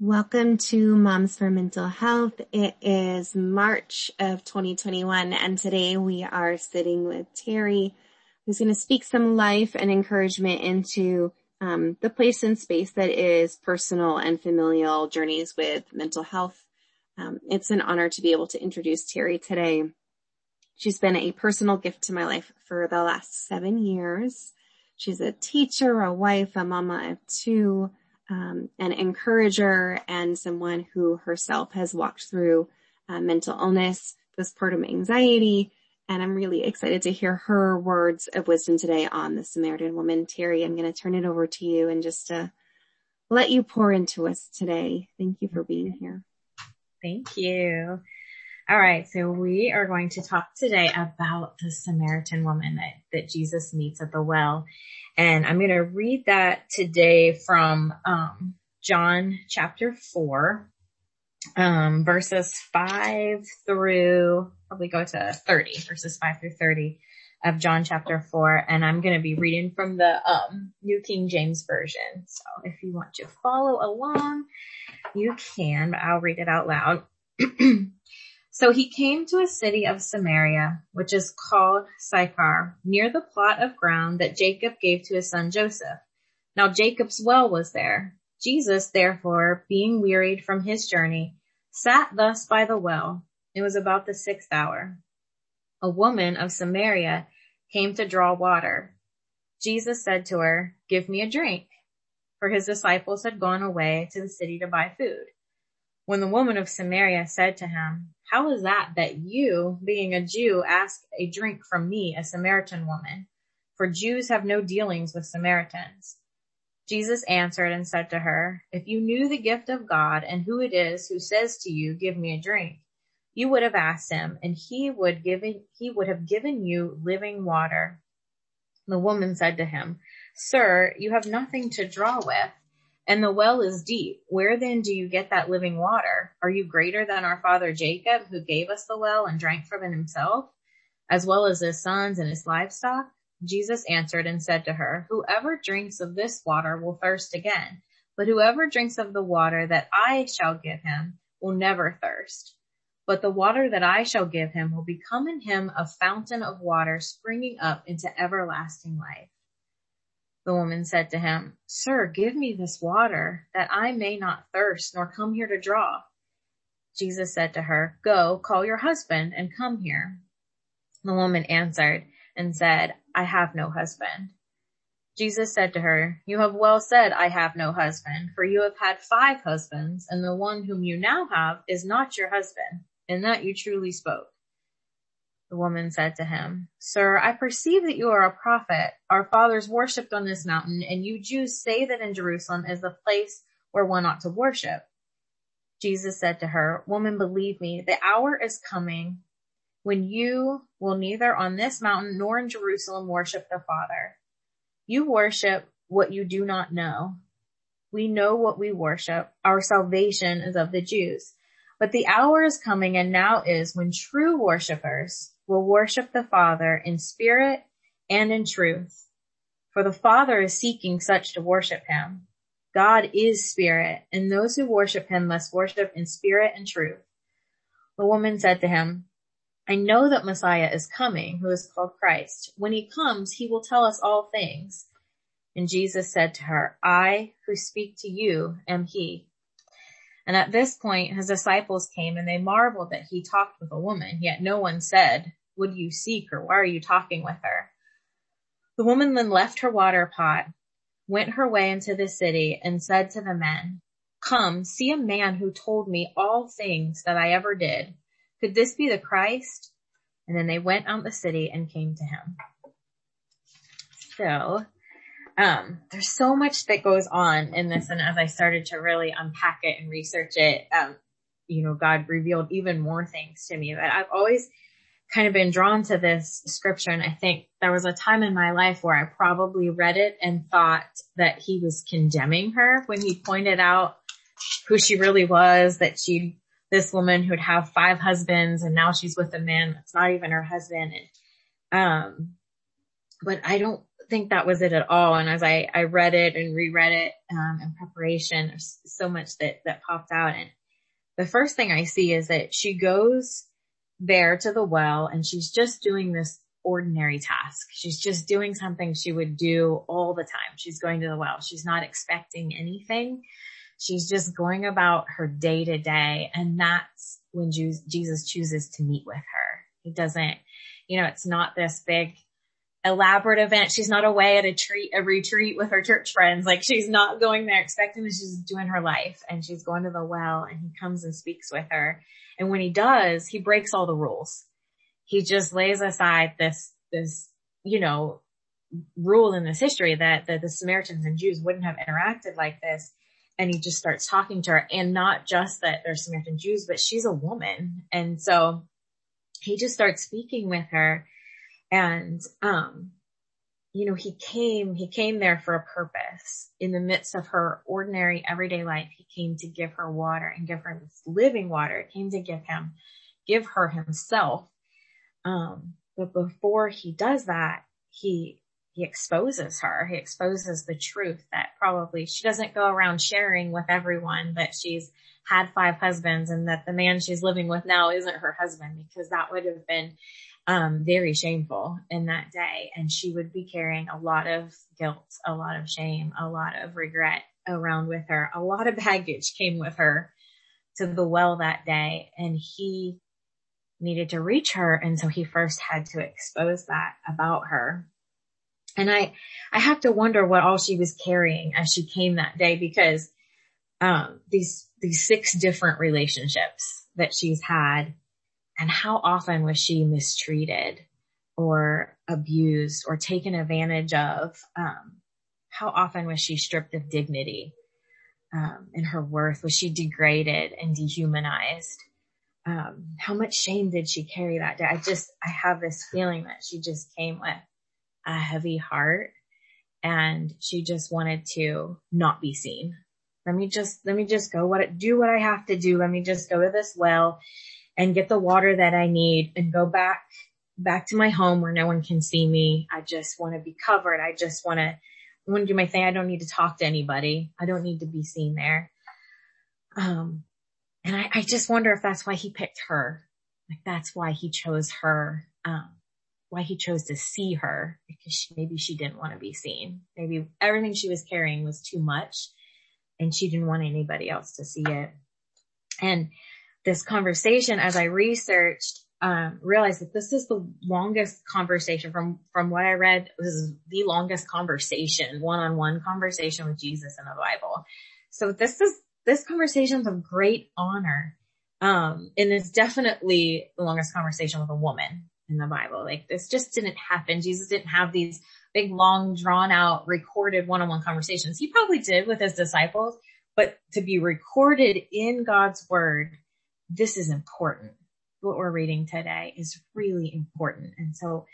Welcome to Moms for Mental Health. It is March of 2021 and today we are sitting with Terri who's going to speak some life and encouragement into um, the place and space that is personal and familial journeys with mental health. Um, it's an honor to be able to introduce Terri today. She's been a personal gift to my life for the last seven years. She's a teacher, a wife, a mama of two, um, an encourager and someone who herself has walked through uh, mental illness, postpartum anxiety, and I'm really excited to hear her words of wisdom today on the Samaritan woman. Terri, I'm going to turn it over to you and just to let you pour into us today. Thank you for being here. Thank you. All right. So we are going to talk today about the Samaritan woman that, that Jesus meets at the well. And I'm going to read that today from, um, John chapter four, um, verses five through probably go to 30 verses five through 30 of John chapter four. And I'm going to be reading from the, um, New King James version. So if you want to follow along, you can, but I'll read it out loud. So he came to a city of Samaria, which is called Sychar, near the plot of ground that Jacob gave to his son Joseph. Now Jacob's well was there. Jesus, therefore, being wearied from his journey, sat thus by the well. It was about the sixth hour. A woman of Samaria came to draw water. Jesus said to her, give me a drink. For his disciples had gone away to the city to buy food. When the woman of Samaria said to him, how is that that you, being a Jew, ask a drink from me, a Samaritan woman? For Jews have no dealings with Samaritans. Jesus answered and said to her, if you knew the gift of God and who it is who says to you, give me a drink, you would have asked him and he would give he would have given you living water. The woman said to him, sir, you have nothing to draw with and the well is deep. Where then do you get that living water? Are you greater than our father Jacob who gave us the well and drank from it himself, as well as his sons and his livestock? Jesus answered and said to her, whoever drinks of this water will thirst again, but whoever drinks of the water that I shall give him will never thirst. But the water that I shall give him will become in him a fountain of water springing up into everlasting life. The woman said to him, Sir, give me this water that I may not thirst nor come here to draw. Jesus said to her, Go, call your husband and come here. The woman answered and said, I have no husband. Jesus said to her, You have well said, I have no husband, for you have had five husbands, and the one whom you now have is not your husband, In that you truly spoke. The woman said to him, Sir, I perceive that you are a prophet. Our fathers worshipped on this mountain, and you Jews say that in Jerusalem is the place where one ought to worship. Jesus said to her, Woman, believe me, the hour is coming when you will neither on this mountain nor in Jerusalem worship the Father. You worship what you do not know. We know what we worship. Our salvation is of the Jews. But the hour is coming and now is when true worshippers will worship the Father in spirit and in truth. For the Father is seeking such to worship him. God is spirit, and those who worship him must worship in spirit and truth. The woman said to him, I know that Messiah is coming, who is called Christ. When he comes, he will tell us all things. And Jesus said to her, I who speak to you am he. And at this point, his disciples came and they marveled that he talked with a woman, yet no one said, do you seek or why are you talking with her? The woman then left her water pot, went her way into the city and said to the men, come see a man who told me all things that I ever did. Could this be the Christ? And then they went out the city and came to him. So um, there's so much that goes on in this. And as I started to really unpack it and research it, um, you know, God revealed even more things to me, but I've always kind of been drawn to this scripture. And I think there was a time in my life where I probably read it and thought that he was condemning her when he pointed out who she really was, that she, this woman who'd have five husbands and now she's with a man that's not even her husband. And, um, but I don't think that was it at all. And as I, I read it and reread it, um, in preparation, there's so much that, that popped out. And the first thing I see is that she goes there to the well and she's just doing this ordinary task. She's just doing something she would do all the time. She's going to the well. She's not expecting anything. She's just going about her day to day. And that's when Jesus chooses to meet with her. He doesn't, you know, it's not this big elaborate event. She's not away at a treat, a retreat with her church friends. Like she's not going there expecting that she's doing her life and she's going to the well and he comes and speaks with her. And when he does, he breaks all the rules. He just lays aside this, this, you know, rule in this history that, that the Samaritans and Jews wouldn't have interacted like this. And he just starts talking to her and not just that they're Samaritan Jews, but she's a woman. And so he just starts speaking with her and, um, you know, he came, he came there for a purpose in the midst of her ordinary everyday life. He came to give her water and give her living water. It came to give him, give her himself. Um, but before he does that, he, he exposes her. He exposes the truth that probably she doesn't go around sharing with everyone that she's had five husbands and that the man she's living with now isn't her husband because that would have been um, very shameful in that day. And she would be carrying a lot of guilt, a lot of shame, a lot of regret around with her. A lot of baggage came with her to the well that day and he needed to reach her. And so he first had to expose that about her. And I, I have to wonder what all she was carrying as she came that day because, um, these, these six different relationships that she's had and how often was she mistreated or abused or taken advantage of? Um, how often was she stripped of dignity um, and her worth? Was she degraded and dehumanized? Um, how much shame did she carry that day? I just, I have this feeling that she just came with a heavy heart and she just wanted to not be seen. Let me just, let me just go what, do what I have to do. Let me just go to this well and get the water that I need and go back, back to my home where no one can see me. I just want to be covered. I just want to, I want to do my thing. I don't need to talk to anybody. I don't need to be seen there. Um, and I, I just wonder if that's why he picked her. Like that's why he chose her. Um, why he chose to see her because she, maybe she didn't want to be seen. Maybe everything she was carrying was too much and she didn't want anybody else to see it. And this conversation as I researched, um, realized that this is the longest conversation from, from what I read. This is the longest conversation, one-on-one conversation with Jesus in the Bible. So this is, this conversation is a great honor. Um, and it's definitely the longest conversation with a woman in the Bible. Like this just didn't happen. Jesus didn't have these big, long, drawn out, recorded one-on-one conversations. He probably did with his disciples, but to be recorded in God's word this is important. What we're reading today is really important. And so,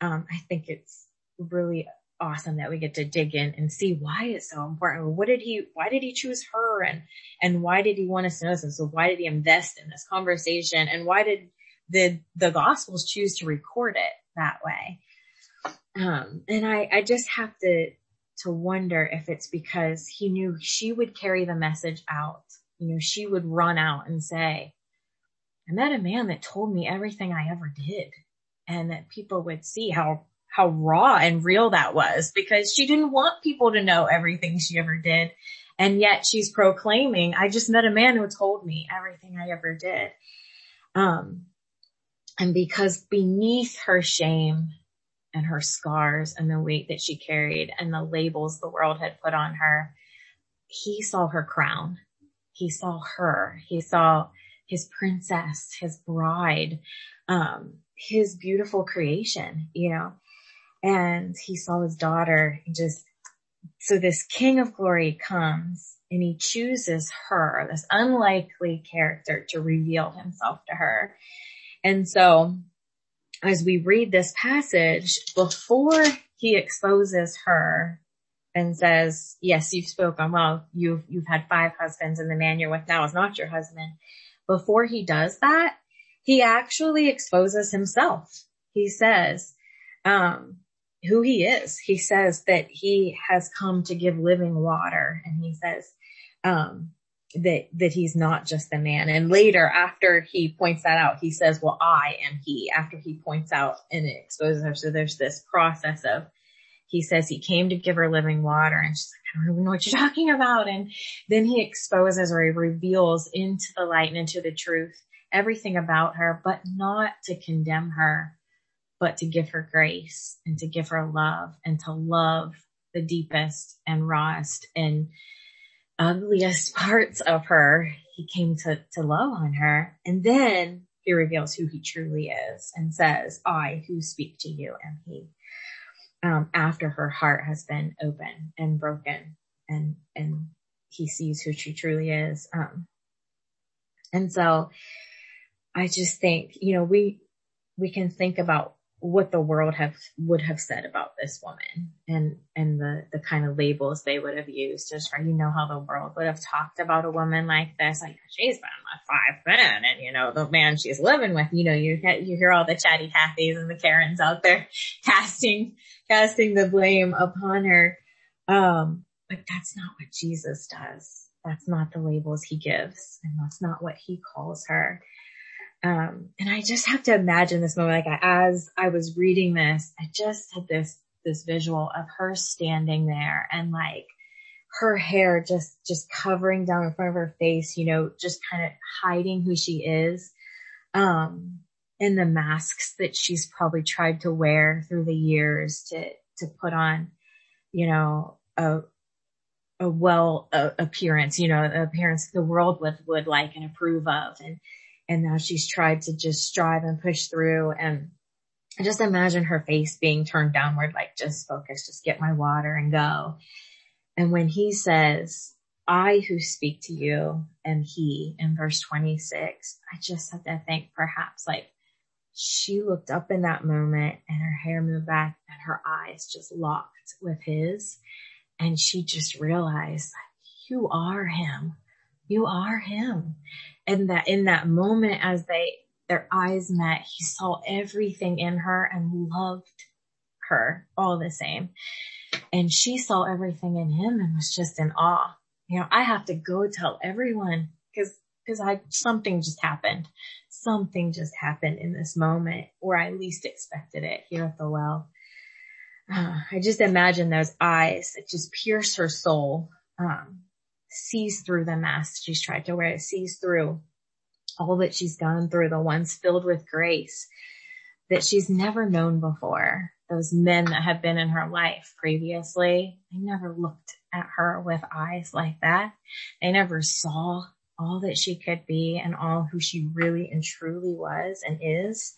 um, I think it's really awesome that we get to dig in and see why it's so important. What did he, why did he choose her? And, and why did he want us to know this? So why did he invest in this conversation? And why did the, the gospels choose to record it that way? Um, and I, I just have to, to wonder if it's because he knew she would carry the message out. You know, she would run out and say, I met a man that told me everything I ever did and that people would see how, how raw and real that was because she didn't want people to know everything she ever did. And yet she's proclaiming, I just met a man who told me everything I ever did. Um, and because beneath her shame and her scars and the weight that she carried and the labels the world had put on her, he saw her crown. He saw her. He saw his princess, his bride, um, his beautiful creation, you know, and he saw his daughter and just, so this king of glory comes and he chooses her, this unlikely character to reveal himself to her. And so as we read this passage, before he exposes her and says, yes, you've spoken well, you've, you've had five husbands and the man you're with now is not your husband before he does that, he actually exposes himself. He says, um, who he is. He says that he has come to give living water and he says, um, that, that he's not just a man. And later after he points that out, he says, well, I am he after he points out and it exposes her. So there's this process of, he says he came to give her living water and she's like, I don't even know what you're talking about. And then he exposes or he reveals into the light and into the truth everything about her, but not to condemn her, but to give her grace and to give her love and to love the deepest and rawest and ugliest parts of her. He came to, to love on her. And then he reveals who he truly is and says, I who speak to you am he. Um, after her heart has been open and broken and, and he sees who she truly is. Um, and so I just think, you know, we, we can think about what the world have, would have said about this woman and, and the, the kind of labels they would have used just for, you know, how the world would have talked about a woman like this, like she's been with five men and, you know, the man she's living with, you know, you, you hear all the chatty Cathys and the Karens out there casting, casting the blame upon her. Um, but that's not what Jesus does. That's not the labels he gives and that's not what he calls her. Um, and I just have to imagine this moment, like as I was reading this, I just had this, this visual of her standing there and like her hair just, just covering down in front of her face, you know, just kind of hiding who she is. Um, and the masks that she's probably tried to wear through the years to, to put on, you know, a, a well uh, appearance, you know, appearance the world would, would like and approve of. And, and now she's tried to just strive and push through and just imagine her face being turned downward, like just focus, just get my water and go. And when he says, I who speak to you am he in verse 26, I just have to think perhaps like she looked up in that moment and her hair moved back and her eyes just locked with his. And she just realized you are him. You are him and that in that moment as they, their eyes met, he saw everything in her and loved her all the same. And she saw everything in him and was just in awe. You know, I have to go tell everyone because, because I, something just happened. Something just happened in this moment where I least expected it here at the well. Uh, I just imagine those eyes that just pierce her soul. Um, sees through the mask she's tried to wear, sees through all that she's gone through, the ones filled with grace that she's never known before. Those men that have been in her life previously, they never looked at her with eyes like that. They never saw all that she could be and all who she really and truly was and is.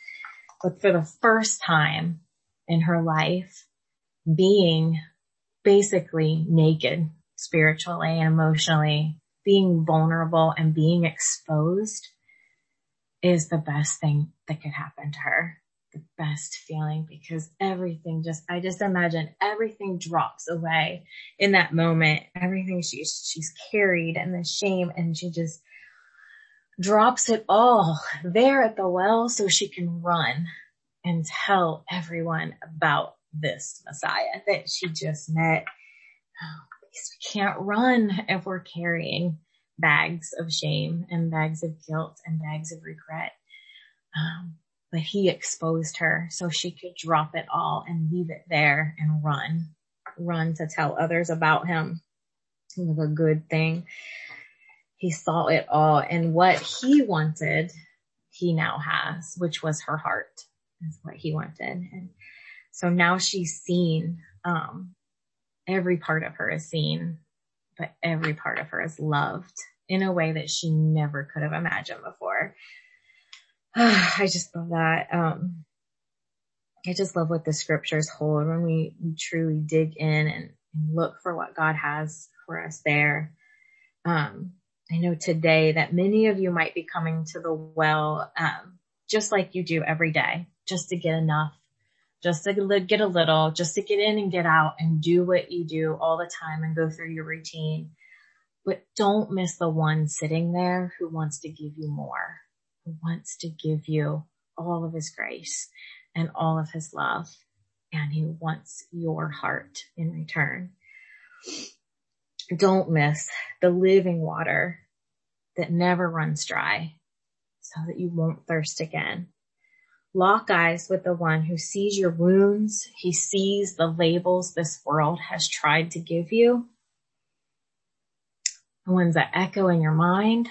But for the first time in her life, being basically naked spiritually and emotionally, being vulnerable and being exposed is the best thing that could happen to her. The best feeling because everything just, I just imagine everything drops away in that moment. Everything she's, she's carried and the shame and she just drops it all there at the well so she can run and tell everyone about this Messiah that she just met. Oh, we can't run if we're carrying bags of shame and bags of guilt and bags of regret. Um, but he exposed her so she could drop it all and leave it there and run, run to tell others about him. It was a good thing. He saw it all and what he wanted, he now has, which was her heart is what he wanted. And so now she's seen, um, every part of her is seen, but every part of her is loved in a way that she never could have imagined before. I just love that. Um, I just love what the scriptures hold when we, we truly dig in and, and, look for what God has for us there. Um, I know today that many of you might be coming to the well, um, just like you do every day, just to get enough just to get a little, just to get in and get out and do what you do all the time and go through your routine. But don't miss the one sitting there who wants to give you more, who wants to give you all of his grace and all of his love. and he wants your heart in return. Don't miss the living water that never runs dry so that you won't thirst again. Lock eyes with the one who sees your wounds. He sees the labels this world has tried to give you. The ones that echo in your mind.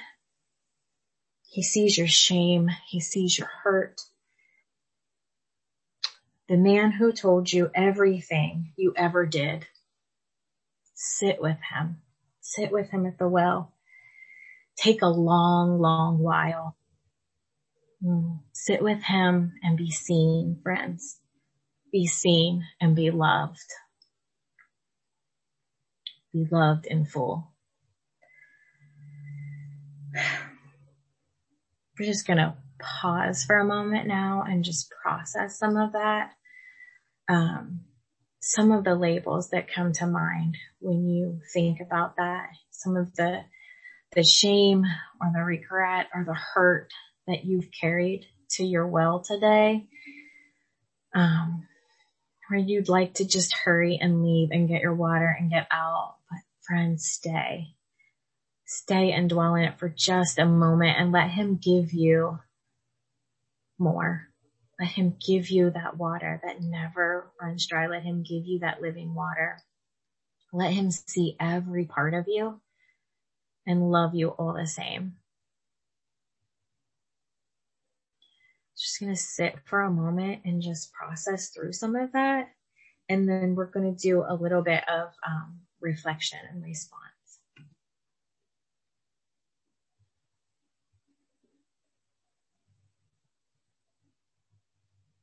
He sees your shame. He sees your hurt. The man who told you everything you ever did. Sit with him. Sit with him at the well. Take a long, long while. Sit with him and be seen, friends. Be seen and be loved. Be loved in full. We're just to pause for a moment now and just process some of that. Um, some of the labels that come to mind when you think about that, some of the, the shame or the regret or the hurt that you've carried to your well today, um, where you'd like to just hurry and leave and get your water and get out. But friends, stay. Stay and dwell in it for just a moment and let him give you more. Let him give you that water that never runs dry. Let him give you that living water. Let him see every part of you and love you all the same. Going to sit for a moment and just process through some of that. And then we're going to do a little bit of um, reflection and response.